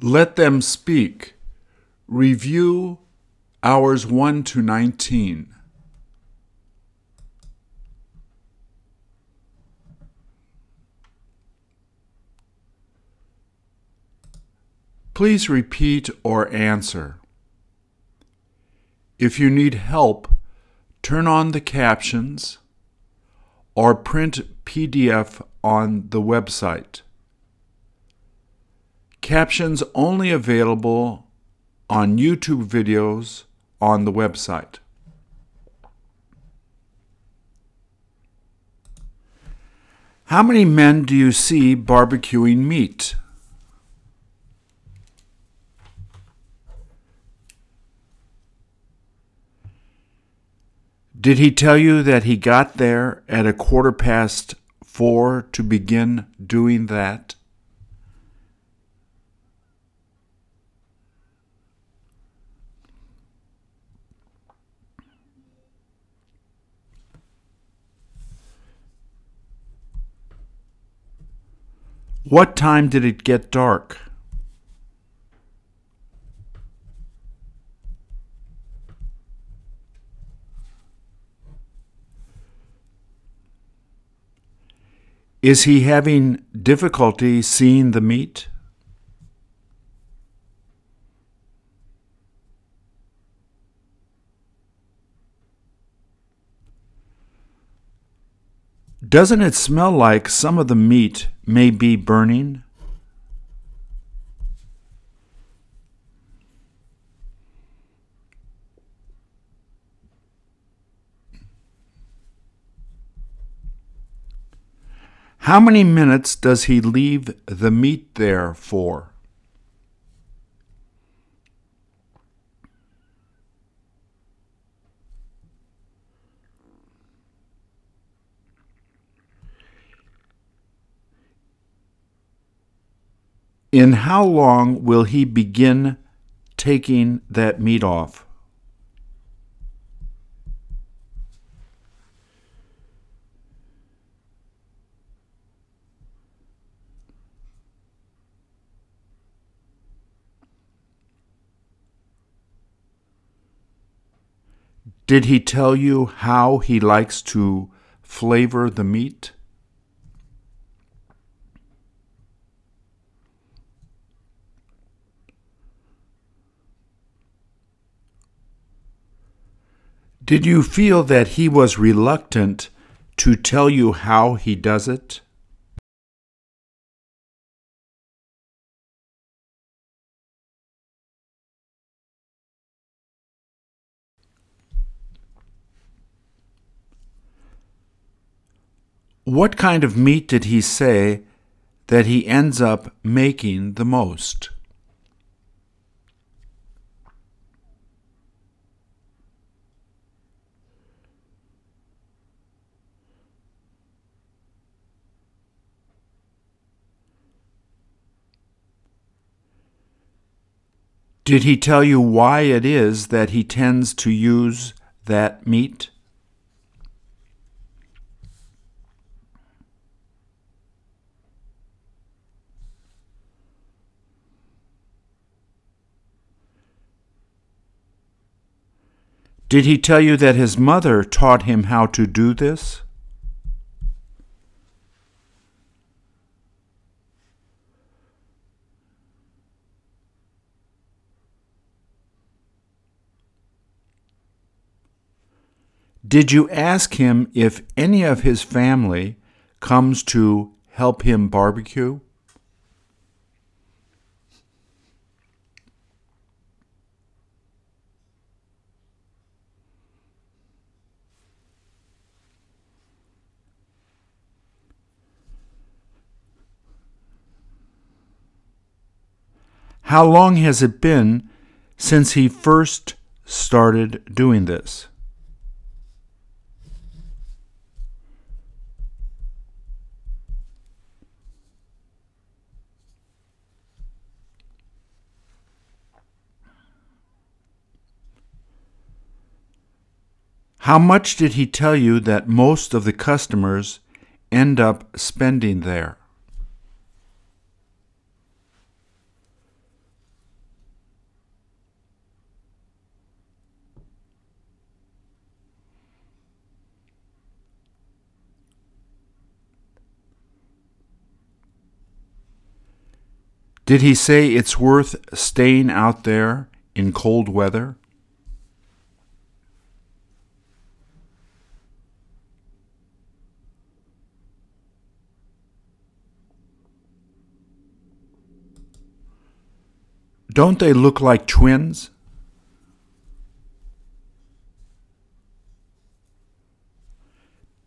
Let them speak. Review hours 1 to 19. Please repeat or answer. If you need help, turn on the captions or print PDF on the website. Captions only available on YouTube videos on the website. How many men do you see barbecuing meat? Did he tell you that he got there at a quarter past four to begin doing that? What time did it get dark? Is he having difficulty seeing the meat? Doesn't it smell like some of the meat may be burning? How many minutes does he leave the meat there for? In how long will he begin taking that meat off? Did he tell you how he likes to flavor the meat? Did you feel that he was reluctant to tell you how he does it? What kind of meat did he say that he ends up making the most? Did he tell you why it is that he tends to use that meat? Did he tell you that his mother taught him how to do this? Did you ask him if any of his family comes to help him barbecue? How long has it been since he first started doing this? How much did he tell you that most of the customers end up spending there? Did he say it's worth staying out there in cold weather? Don't they look like twins?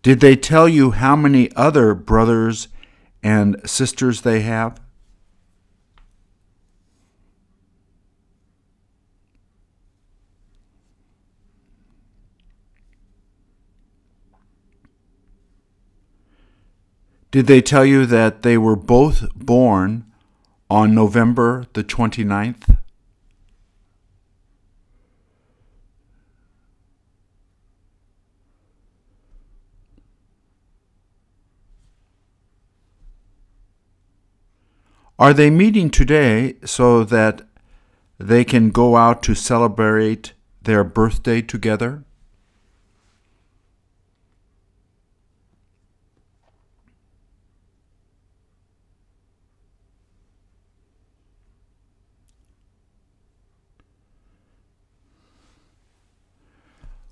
Did they tell you how many other brothers and sisters they have? Did they tell you that they were both born on November the 29th? Are they meeting today so that they can go out to celebrate their birthday together?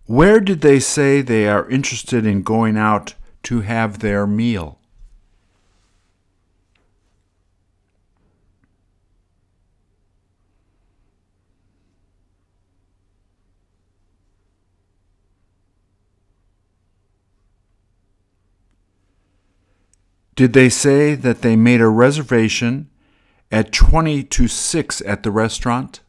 Where did they say they are interested in going out to have their meal? Did they say that they made a reservation at 20 to 6 at the restaurant?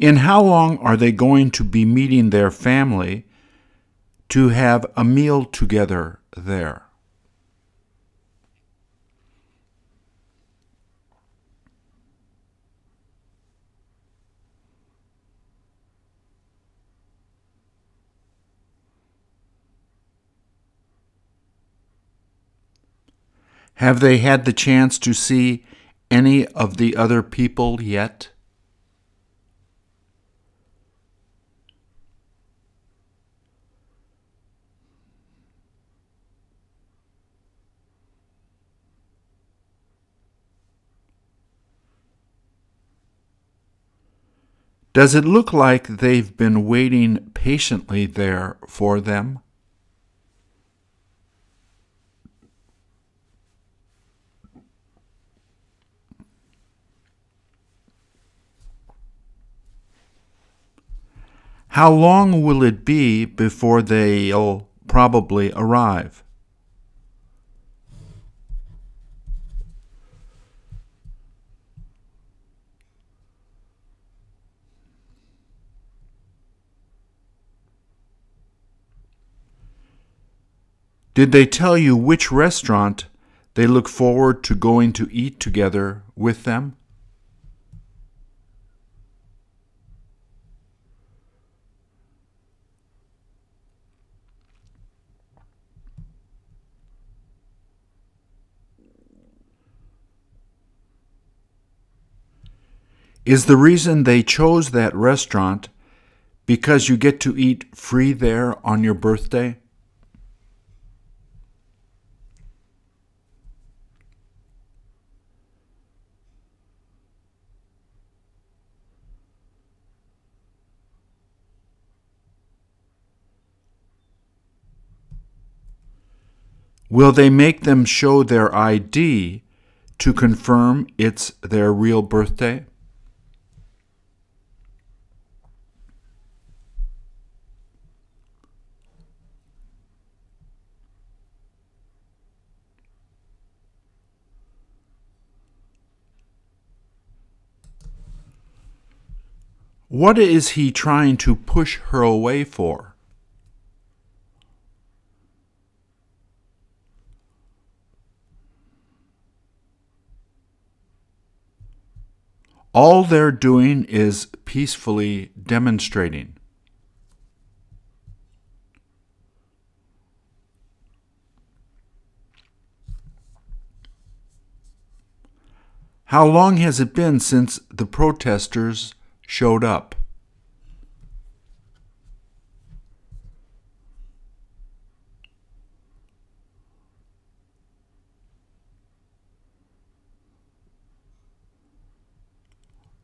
In how long are they going to be meeting their family to have a meal together there? Have they had the chance to see any of the other people yet? Does it look like they've been waiting patiently there for them? How long will it be before they'll probably arrive? Did they tell you which restaurant they look forward to going to eat together with them? Is the reason they chose that restaurant because you get to eat free there on your birthday? Will they make them show their ID to confirm it's their real birthday? What is he trying to push her away for? All they're doing is peacefully demonstrating. How long has it been since the protesters showed up?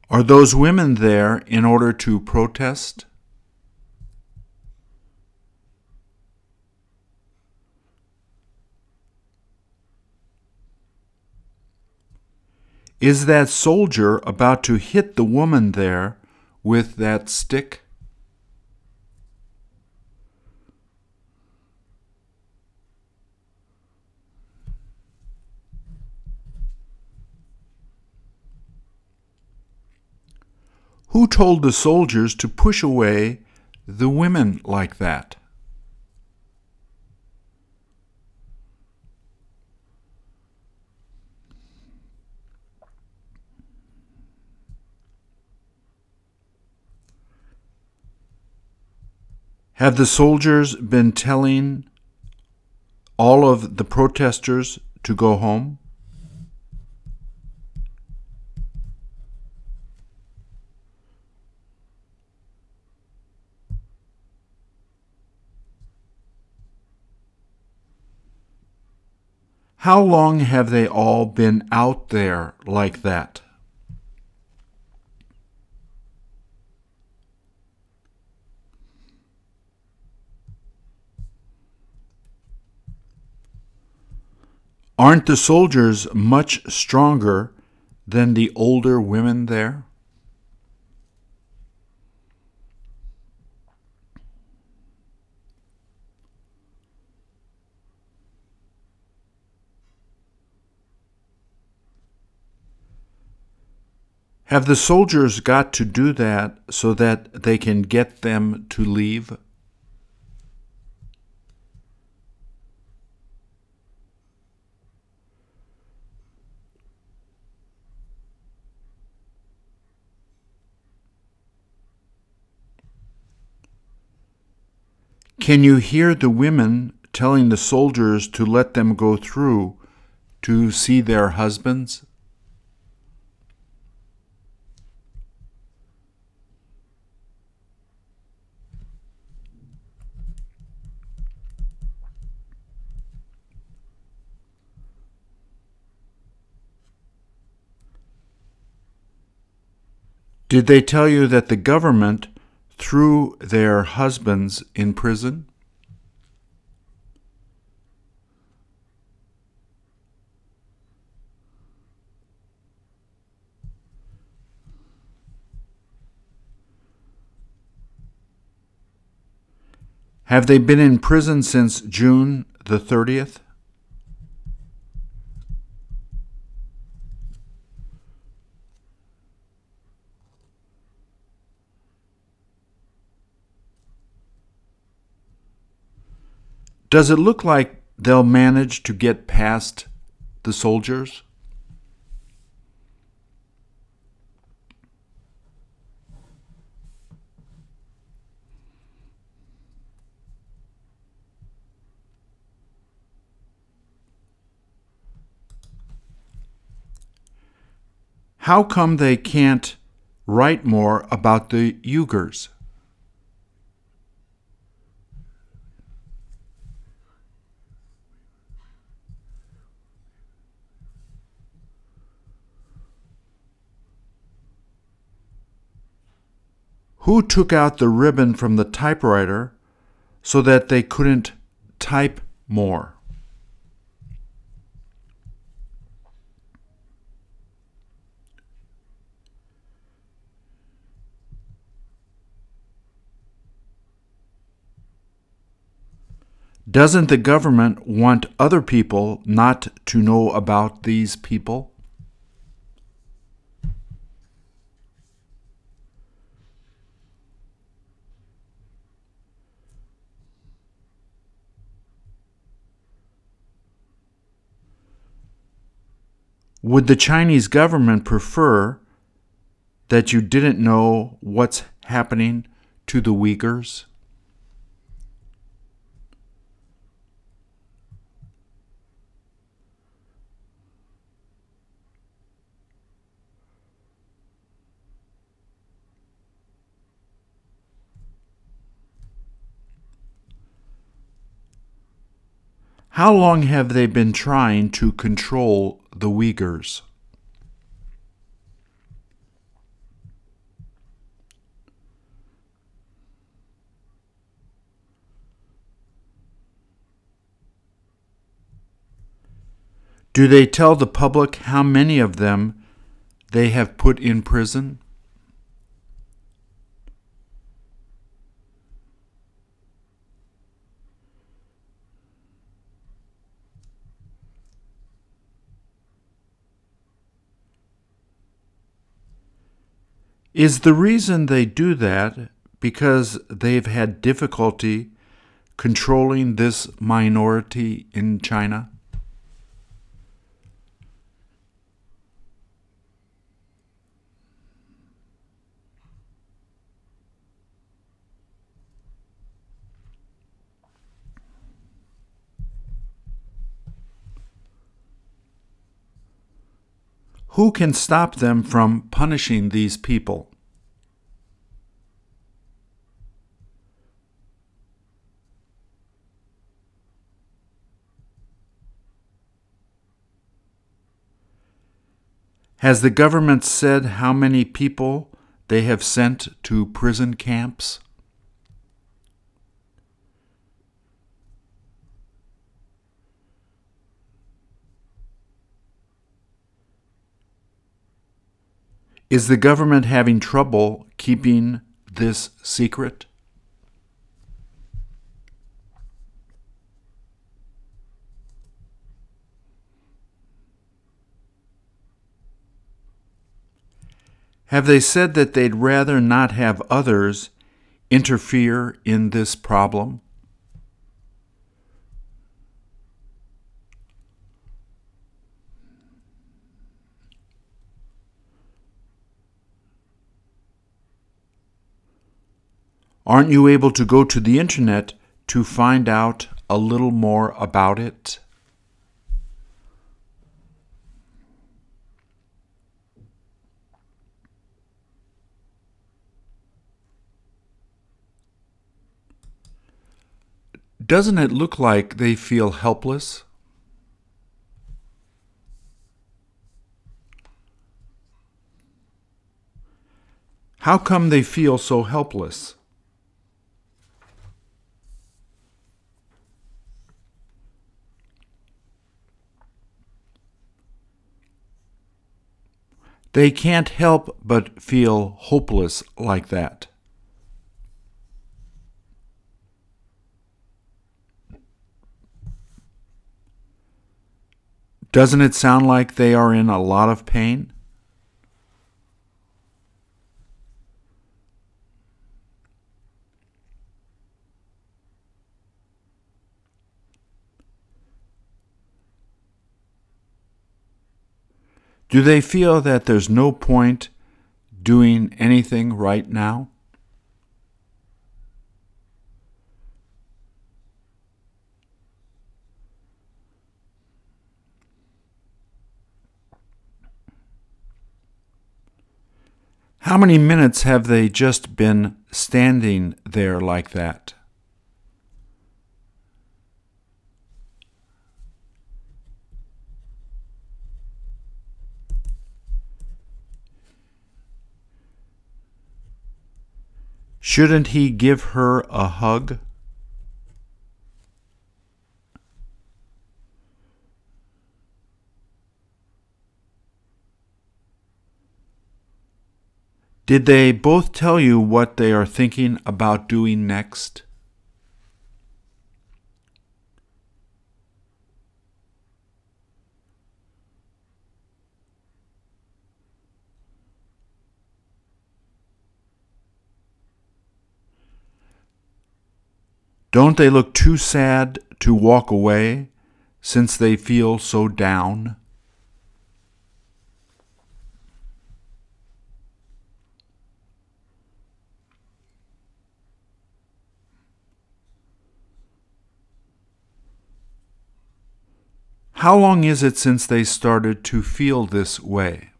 Are those women there in order to protest? Is that soldier about to hit the woman there with that stick? Who told the soldiers to push away the women like that? Have the soldiers been telling all of the protesters to go home? How long have they all been out there like that? Aren't the soldiers much stronger than the older women there? Have the soldiers got to do that so that they can get them to leave? Can you hear the women telling the soldiers to let them go through to see their husbands? Did they tell you that the government threw their husbands in prison? Have they been in prison since June the 30th? Does it look like they'll manage to get past the soldiers? How come they can't write more about the Uyghurs? Who took out the ribbon from the typewriter so that they couldn't type more? Doesn't the government want other people not to know about these people? Would the Chinese government prefer that you didn't know what's happening to the Uyghurs? How long have they been trying to control the Uyghurs? Do they tell the public how many of them they have put in prison? Is the reason they do that because they've had difficulty controlling this minority in China? Who can stop them from punishing these people? Has the government said how many people they have sent to prison camps? Is the government having trouble keeping this secret? Have they said that they'd rather not have others interfere in this problem? Aren't you able to go to the internet to find out a little more about it? Doesn't it look like they feel helpless? How come they feel so helpless? They can't help but feel hopeless like that. Doesn't it sound like they are in a lot of pain? Do they feel that there's no point doing anything right now? How many minutes have they just been standing there like that? Shouldn't he give her a hug? Did they both tell you what they are thinking about doing next? Don't they look too sad to walk away since they feel so down? How long is it since they started to feel this way?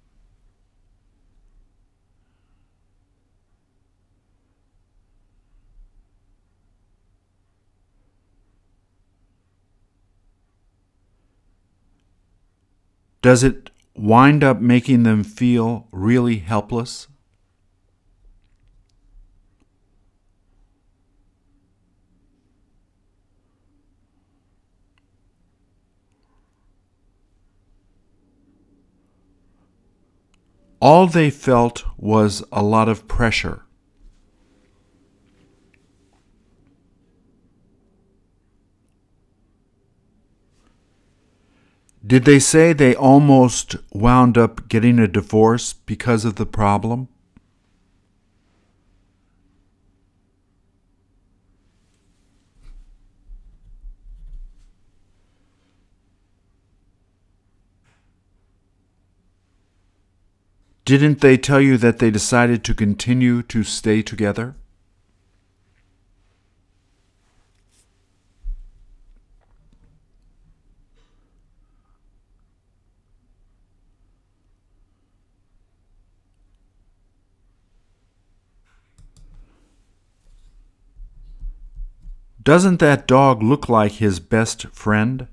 Does it wind up making them feel really helpless? All they felt was a lot of pressure. Did they say they almost wound up getting a divorce because of the problem? Didn't they tell you that they decided to continue to stay together? Doesn't that dog look like his best friend?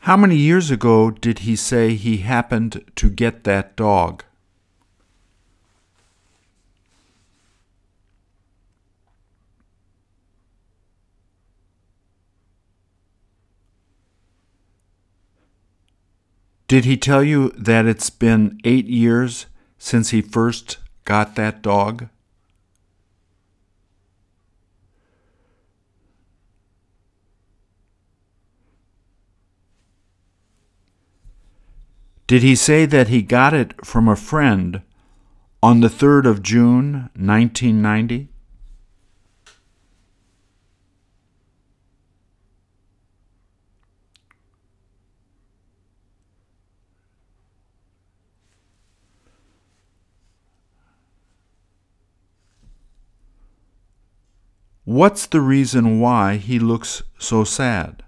How many years ago did he say he happened to get that dog? Did he tell you that it's been eight years since he first got that dog? Did he say that he got it from a friend on the 3rd of June, 1990? What's the reason why he looks so sad?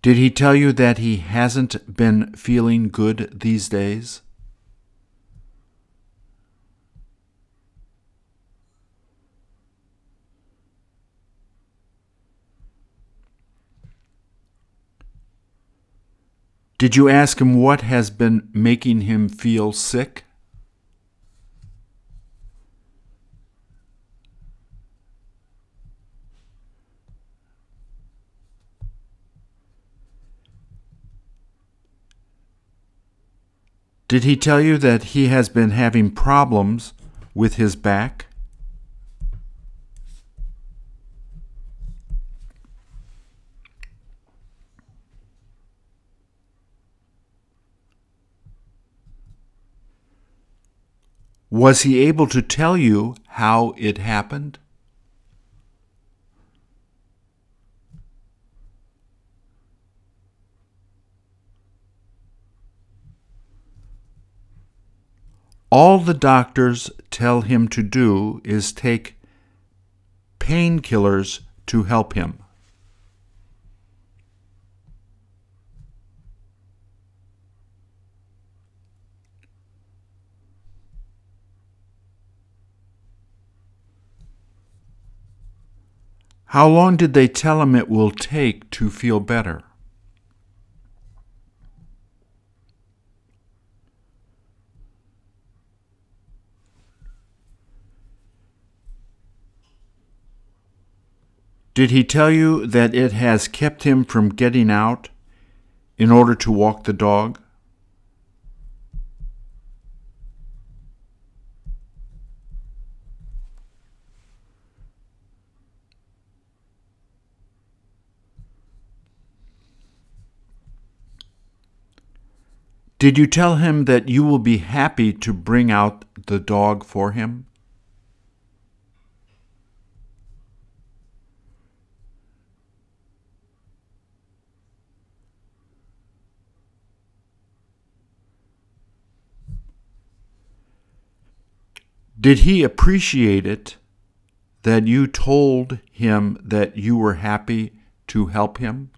Did he tell you that he hasn't been feeling good these days? Did you ask him what has been making him feel sick? Did he tell you that he has been having problems with his back? Was he able to tell you how it happened? All the doctors tell him to do is take painkillers to help him. How long did they tell him it will take to feel better? Did he tell you that it has kept him from getting out in order to walk the dog? Did you tell him that you will be happy to bring out the dog for him? Did he appreciate it that you told him that you were happy to help him?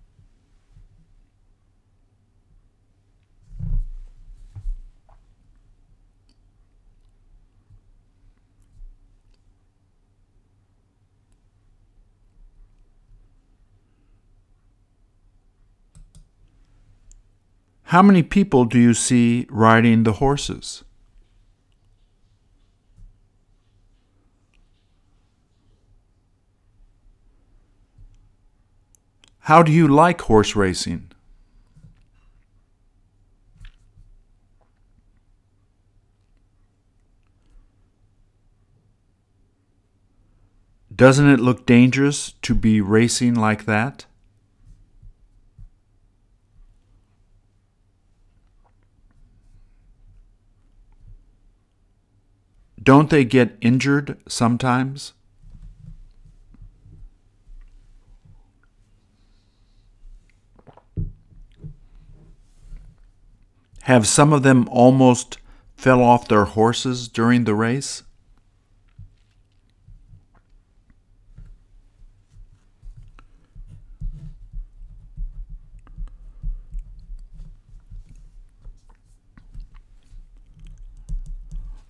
How many people do you see riding the horses? How do you like horse racing? Doesn't it look dangerous to be racing like that? Don't they get injured sometimes? Have some of them almost fell off their horses during the race?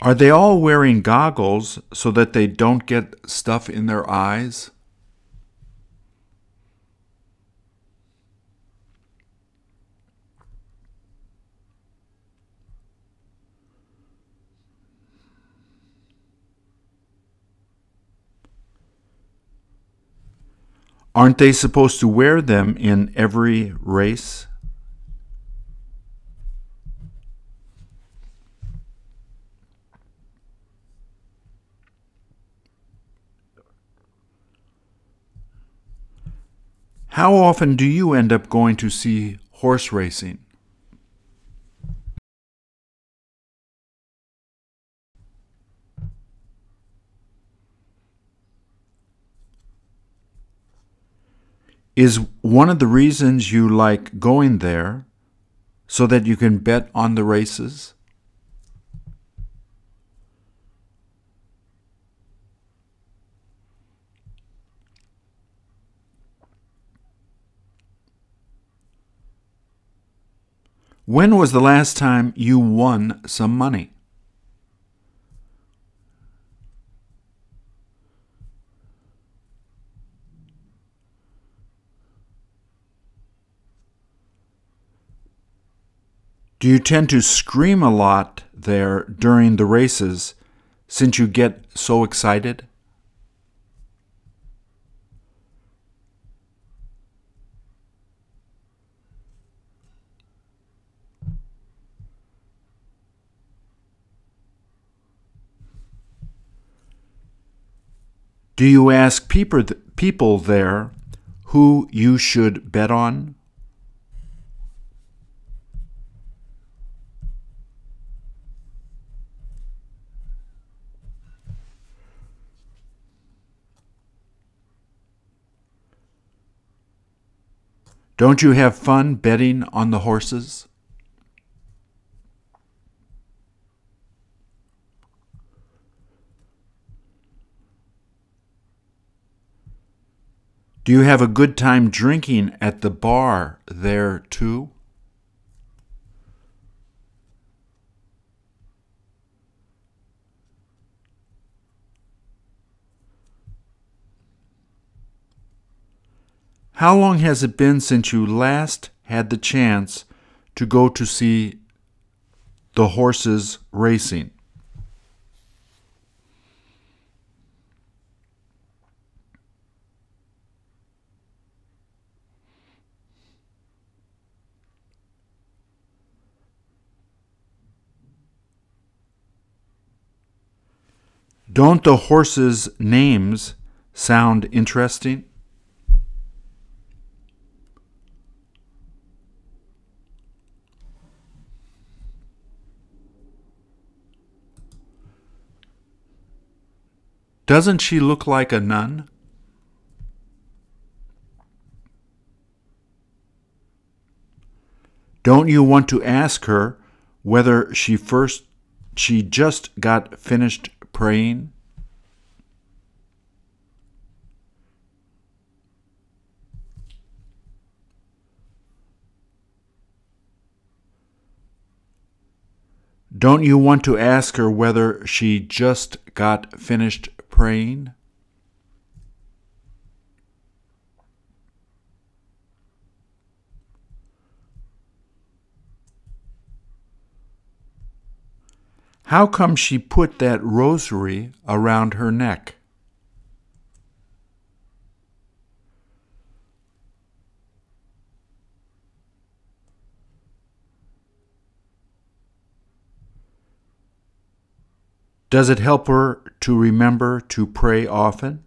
Are they all wearing goggles so that they don't get stuff in their eyes? Aren't they supposed to wear them in every race? How often do you end up going to see horse racing? Is one of the reasons you like going there so that you can bet on the races? When was the last time you won some money? Do you tend to scream a lot there during the races since you get so excited? Do you ask people there who you should bet on? Don't you have fun betting on the horses? Do you have a good time drinking at the bar there too? How long has it been since you last had the chance to go to see the horses racing? Don't the horses' names sound interesting? Doesn't she look like a nun? Don't you want to ask her whether she first she just got finished praying? Don't you want to ask her whether she just got finished praying? How come she put that rosary around her neck? Does it help her to remember to pray often?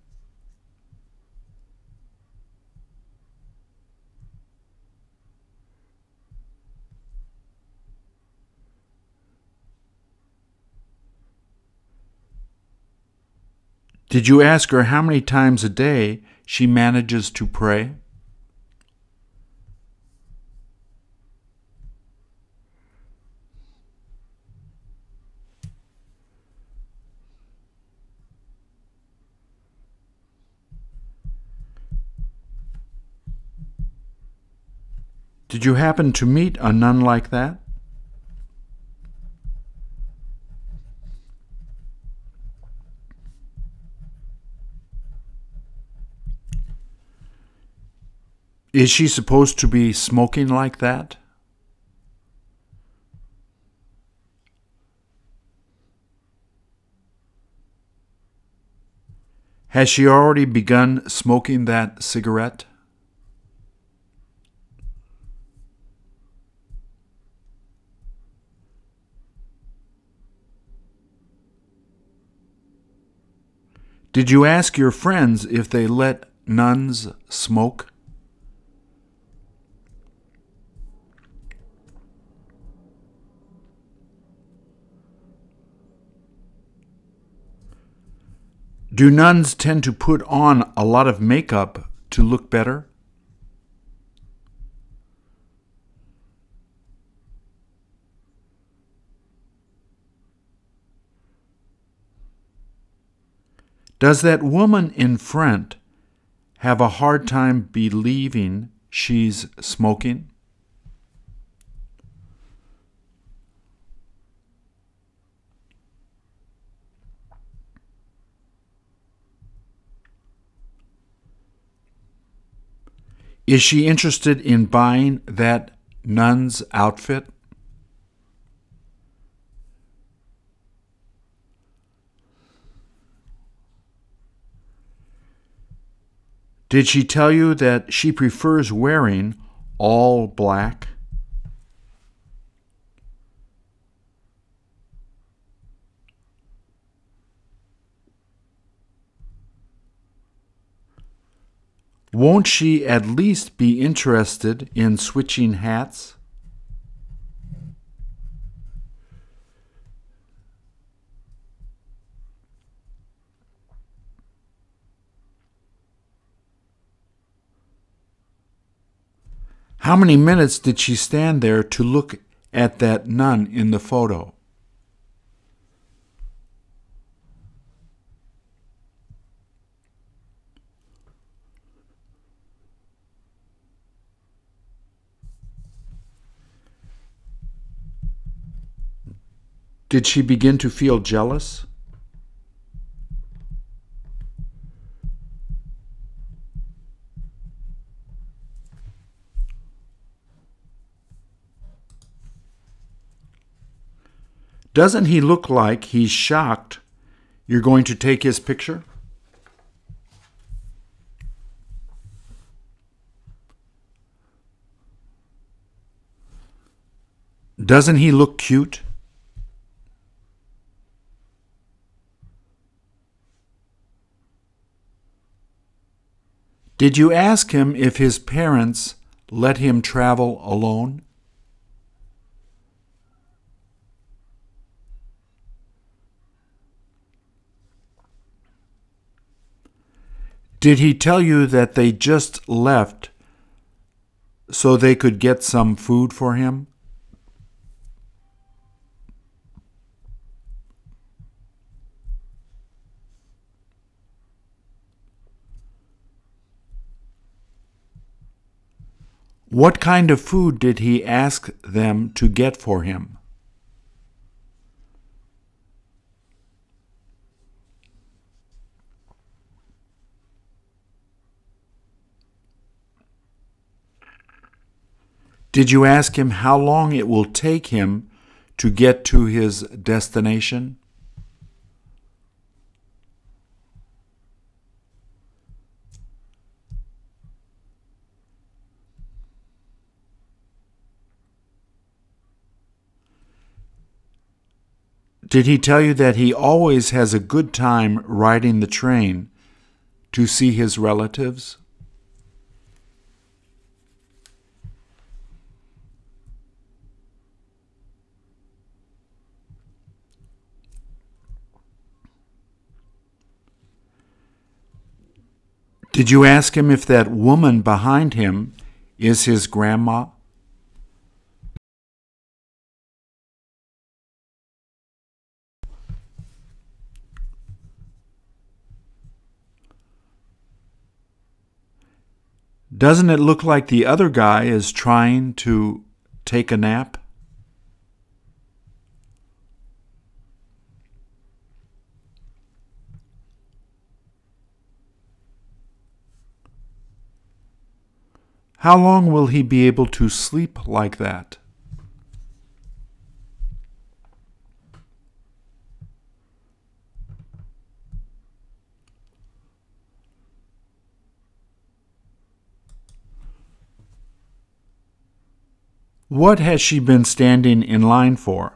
Did you ask her how many times a day she manages to pray? Did you happen to meet a nun like that? Is she supposed to be smoking like that? Has she already begun smoking that cigarette? Did you ask your friends if they let nuns smoke? Do nuns tend to put on a lot of makeup to look better? Does that woman in front have a hard time believing she's smoking? Is she interested in buying that nun's outfit? Did she tell you that she prefers wearing all black? Won't she at least be interested in switching hats? How many minutes did she stand there to look at that nun in the photo? Did she begin to feel jealous? Doesn't he look like he's shocked you're going to take his picture? Doesn't he look cute? Did you ask him if his parents let him travel alone? Did he tell you that they just left so they could get some food for him? What kind of food did he ask them to get for him? Did you ask him how long it will take him to get to his destination? Did he tell you that he always has a good time riding the train to see his relatives? Did you ask him if that woman behind him is his grandma? Doesn't it look like the other guy is trying to take a nap? How long will he be able to sleep like that? What has she been standing in line for?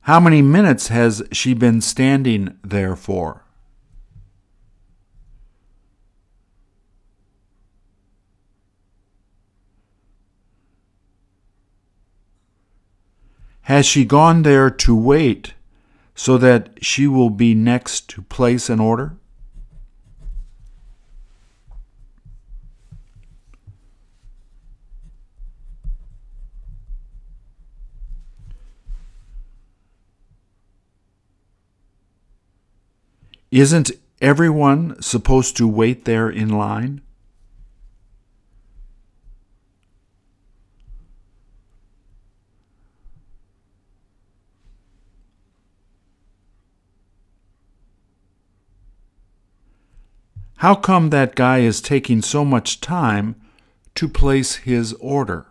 How many minutes has she been standing there for? Has she gone there to wait so that she will be next to place an order? Isn't everyone supposed to wait there in line? How come that guy is taking so much time to place his order?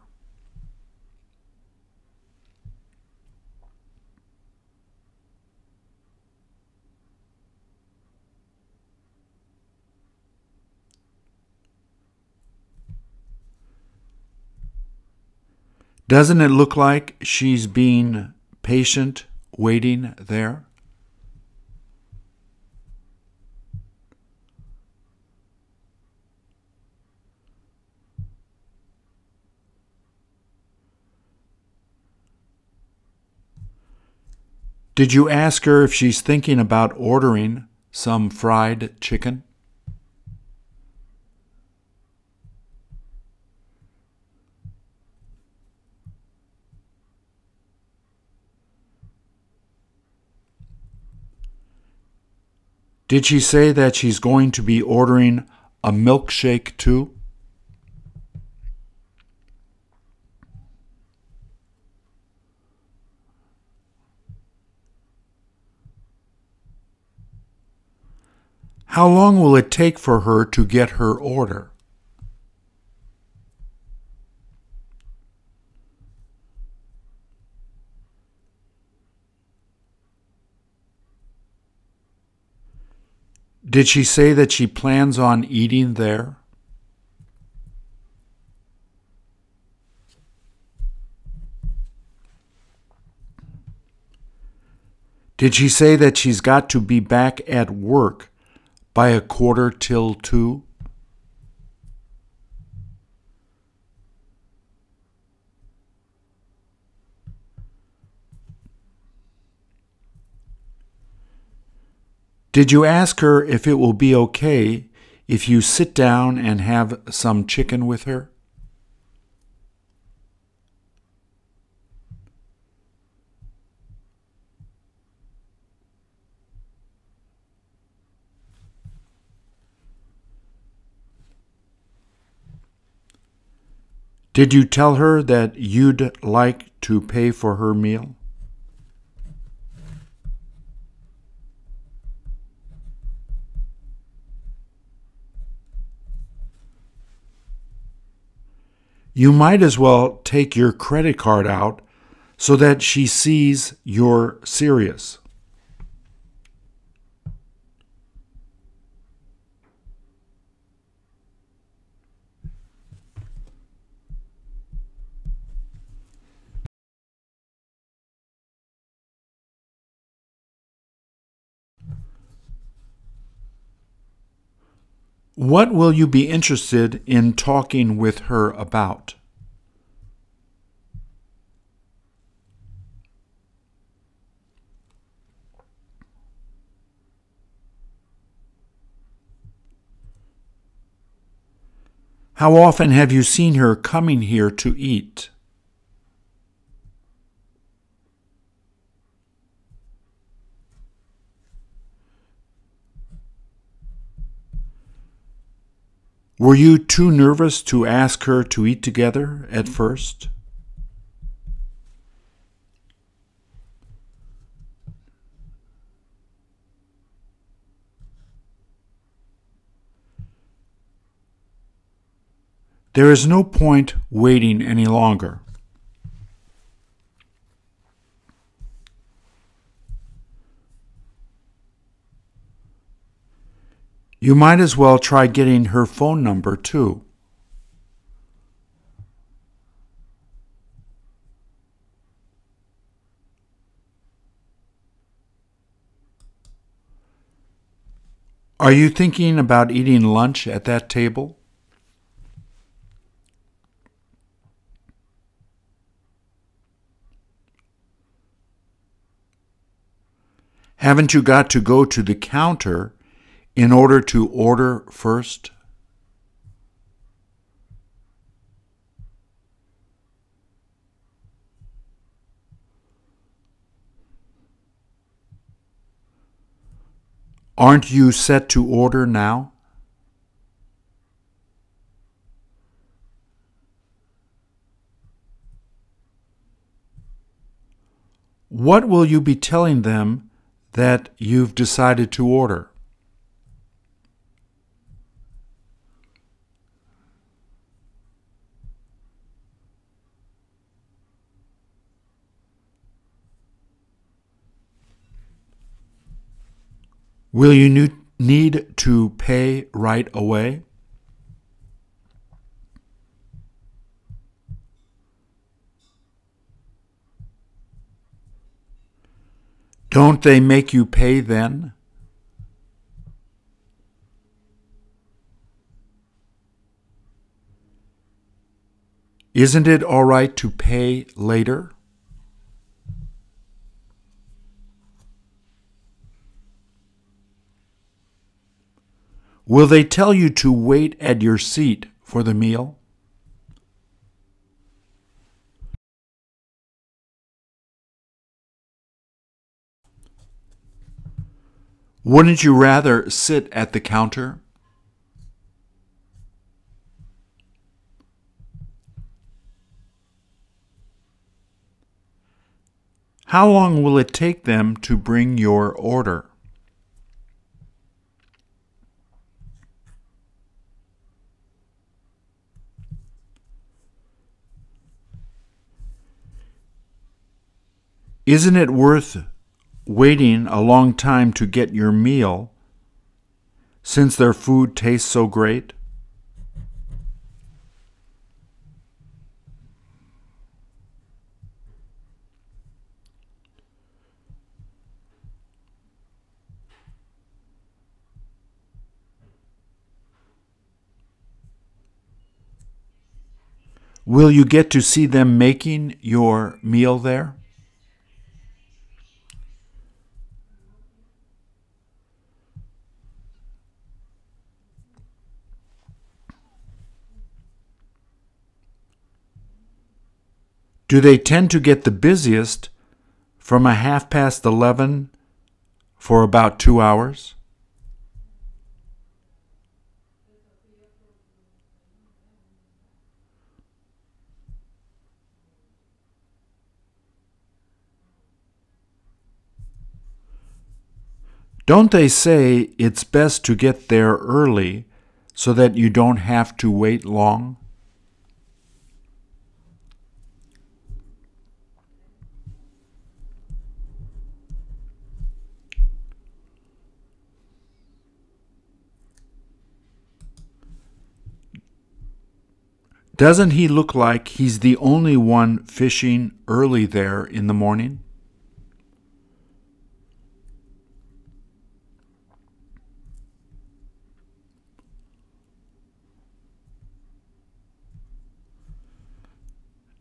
Doesn't it look like she's being patient waiting there? Did you ask her if she's thinking about ordering some fried chicken? Did she say that she's going to be ordering a milkshake too? How long will it take for her to get her order? Did she say that she plans on eating there? Did she say that she's got to be back at work by a quarter till two? Did you ask her if it will be okay if you sit down and have some chicken with her? Did you tell her that you'd like to pay for her meal? You might as well take your credit card out so that she sees you're serious. What will you be interested in talking with her about? How often have you seen her coming here to eat? Were you too nervous to ask her to eat together at first? There is no point waiting any longer. You might as well try getting her phone number too. Are you thinking about eating lunch at that table? Haven't you got to go to the counter in order to order first? Aren't you set to order now? What will you be telling them that you've decided to order? Will you need to pay right away? Don't they make you pay then? Isn't it all right to pay later? Will they tell you to wait at your seat for the meal? Wouldn't you rather sit at the counter? How long will it take them to bring your order? Isn't it worth waiting a long time to get your meal since their food tastes so great? Will you get to see them making your meal there? Do they tend to get the busiest from a half past 11 for about two hours? Don't they say it's best to get there early so that you don't have to wait long? Doesn't he look like he's the only one fishing early there in the morning?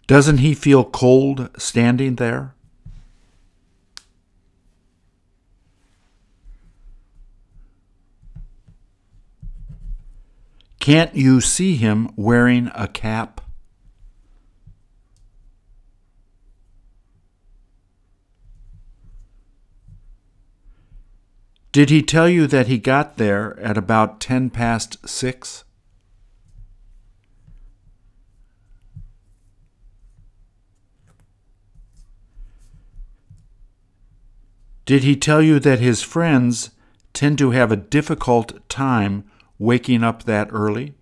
Doesn't he feel cold standing there? Can't you see him wearing a cap? Did he tell you that he got there at about ten past six? Did he tell you that his friends tend to have a difficult time waking up that early?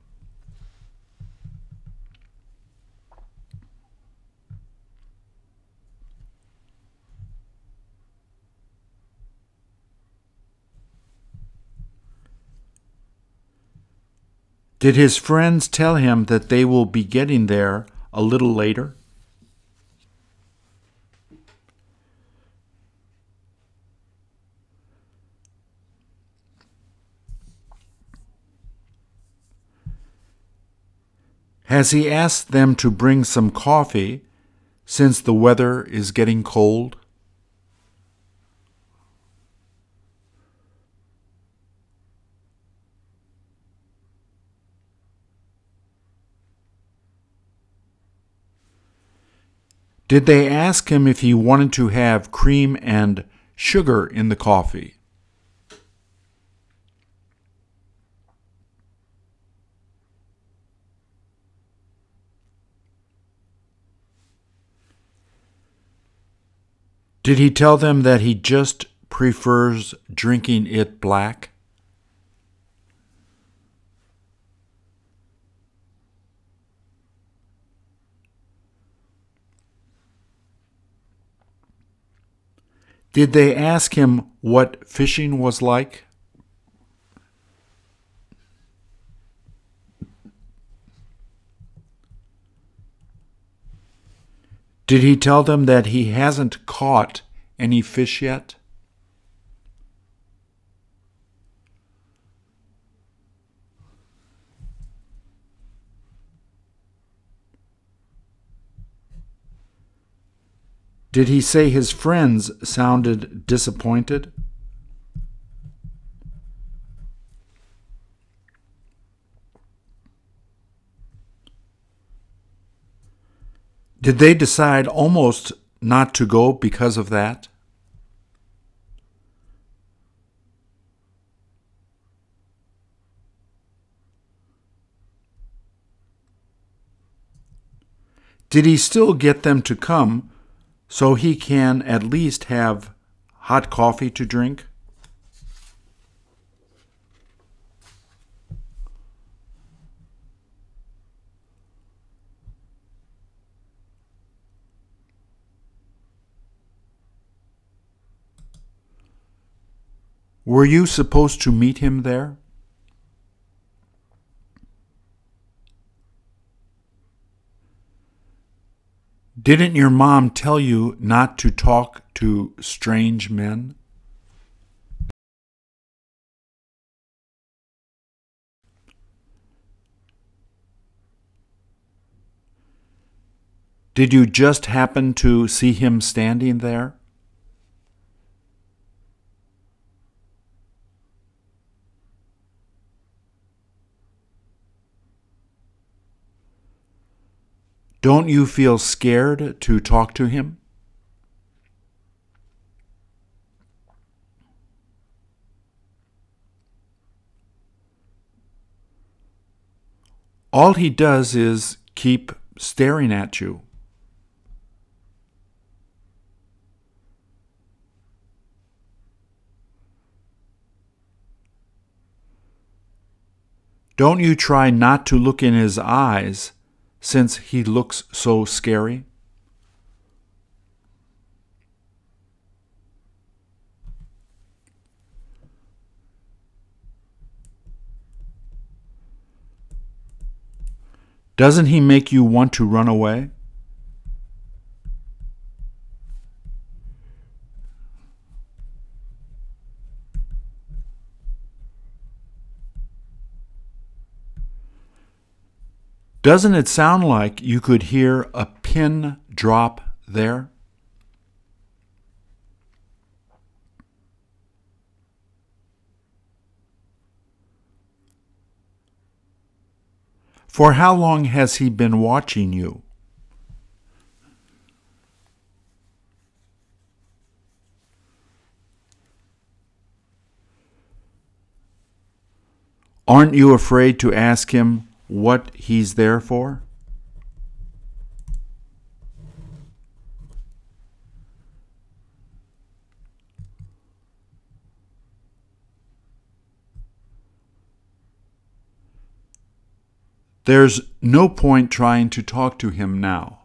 Did his friends tell him that they will be getting there a little later? Has he asked them to bring some coffee since the weather is getting cold? Did they ask him if he wanted to have cream and sugar in the coffee? Did he tell them that he just prefers drinking it black? Did they ask him what fishing was like? Did he tell them that he hasn't caught any fish yet? Did he say his friends sounded disappointed? Did they decide almost not to go because of that? Did he still get them to come so he can at least have hot coffee to drink? Were you supposed to meet him there? Didn't your mom tell you not to talk to strange men? Did you just happen to see him standing there? Don't you feel scared to talk to him? All he does is keep staring at you. Don't you try not to look in his eyes since he looks so scary? Doesn't he make you want to run away? Doesn't it sound like you could hear a pin drop there? For how long has he been watching you? Aren't you afraid to ask him what he's there for? There's no point trying to talk to him now.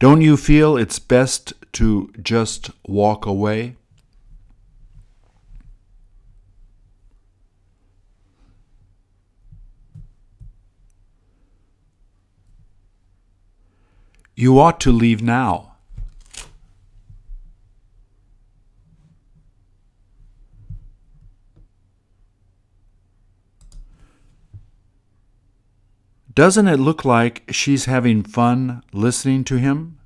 Don't you feel it's best to just walk away? You ought to leave now. Doesn't it look like she's having fun listening to him?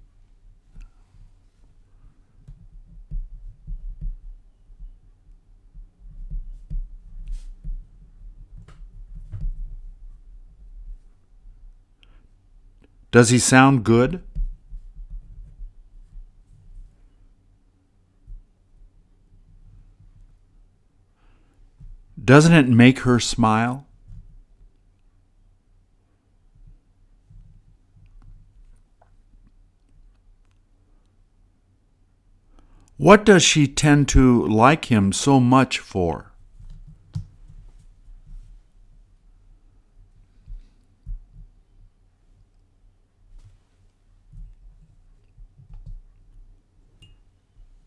Does he sound good? Doesn't it make her smile? What does she tend to like him so much for?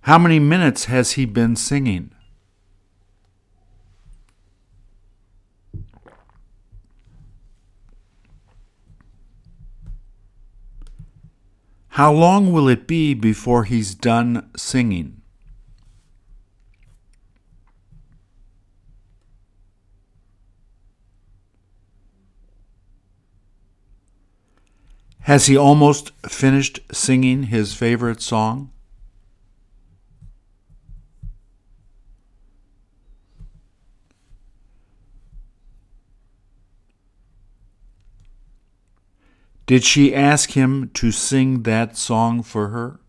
How many minutes has he been singing? How long will it be before he's done singing? Has he almost finished singing his favorite song? Did she ask him to sing that song for her?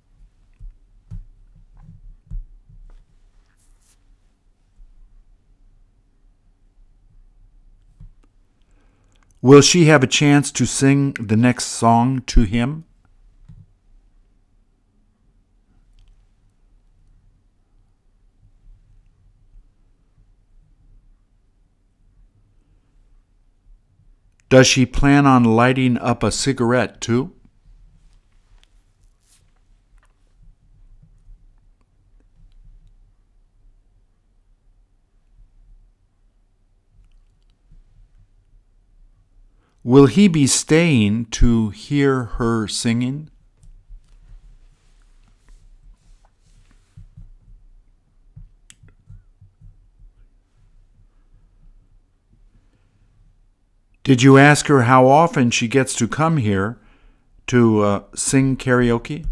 Will she have a chance to sing the next song to him? Does she plan on lighting up a cigarette too? Will he be staying to hear her singing? Did you ask her how often she gets to come here to uh, sing karaoke?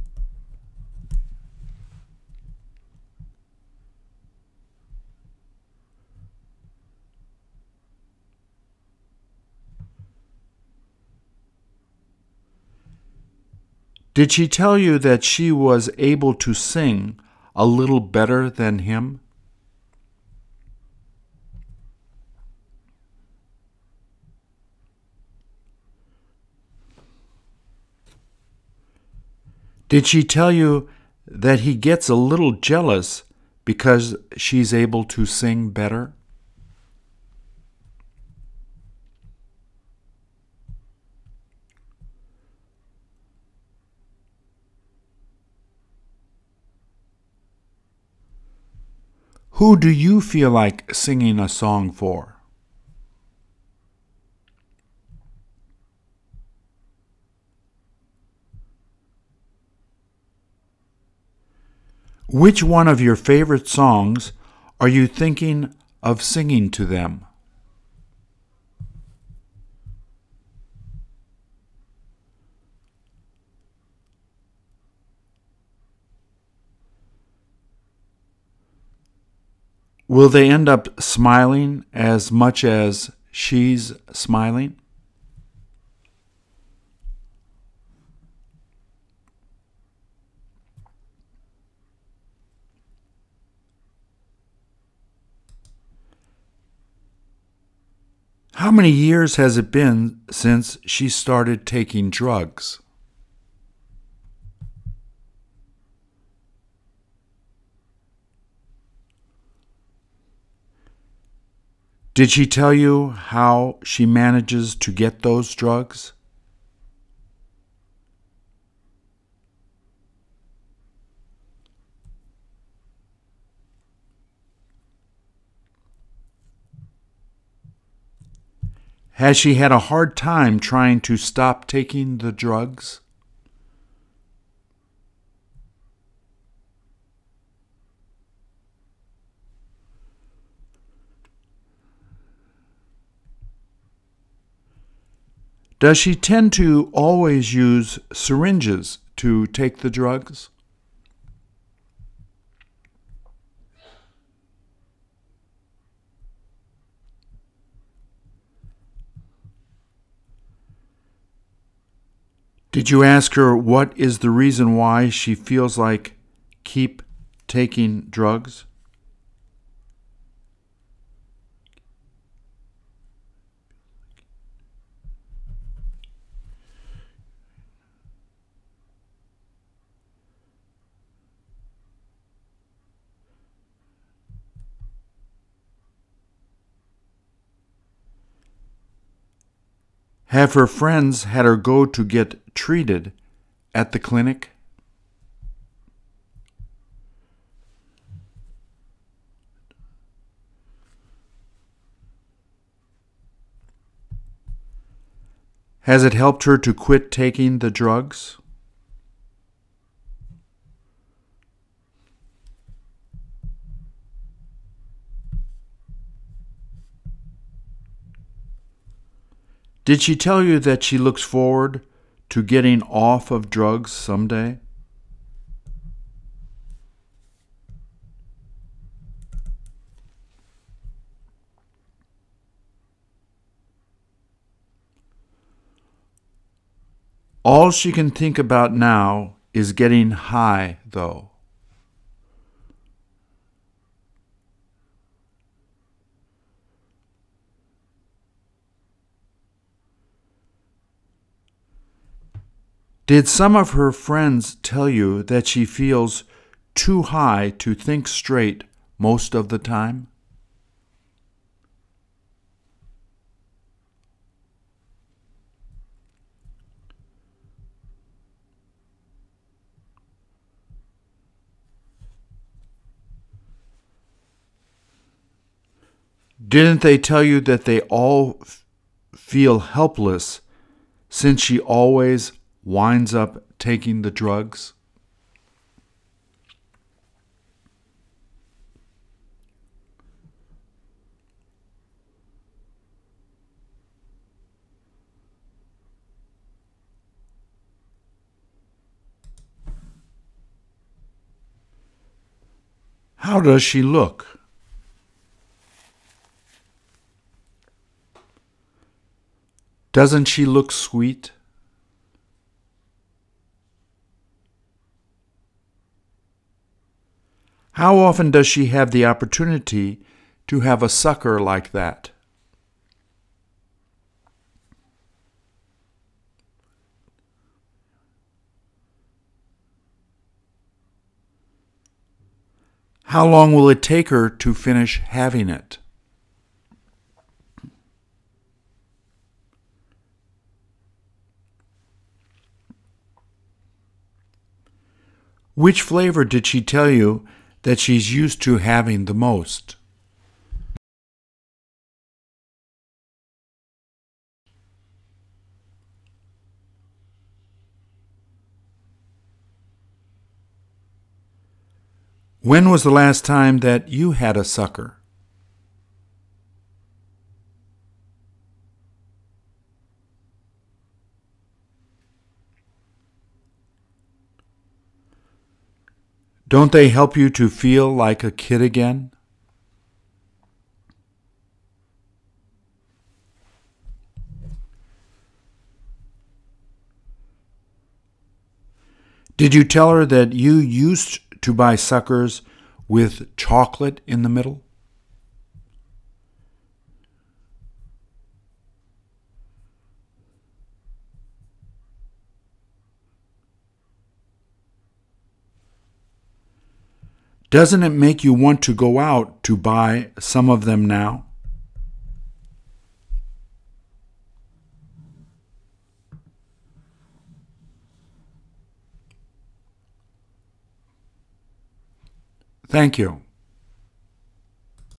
Did she tell you that she was able to sing a little better than him? Did she tell you that he gets a little jealous because she's able to sing better? Who do you feel like singing a song for? Which one of your favorite songs are you thinking of singing to them? Will they end up smiling as much as she's smiling? Many years has it been since she started taking drugs? Did she tell you how she manages to get those drugs? Has she had a hard time trying to stop taking the drugs? Does she tend to always use syringes to take the drugs? Did you ask her what is the reason why she feels like keep taking drugs? Have her friends had her go to get treated at the clinic? Has it helped her to quit taking the drugs? Did she tell you that she looks forward to getting off of drugs someday? All she can think about now is getting high, though. Did some of her friends tell you that she feels too high to think straight most of the time? Didn't they tell you that they all feel helpless since she always winds up taking the drugs? How does she look? Doesn't she look sweet? How often does she have the opportunity to have a sucker like that? How long will it take her to finish having it? Which flavor did she tell you that she's used to having the most. When was the last time that you had a sucker? Don't they help you to feel like a kid again? Did you tell her that you used to buy suckers with chocolate in the middle? Doesn't it make you want to go out to buy some of them now? Thank you.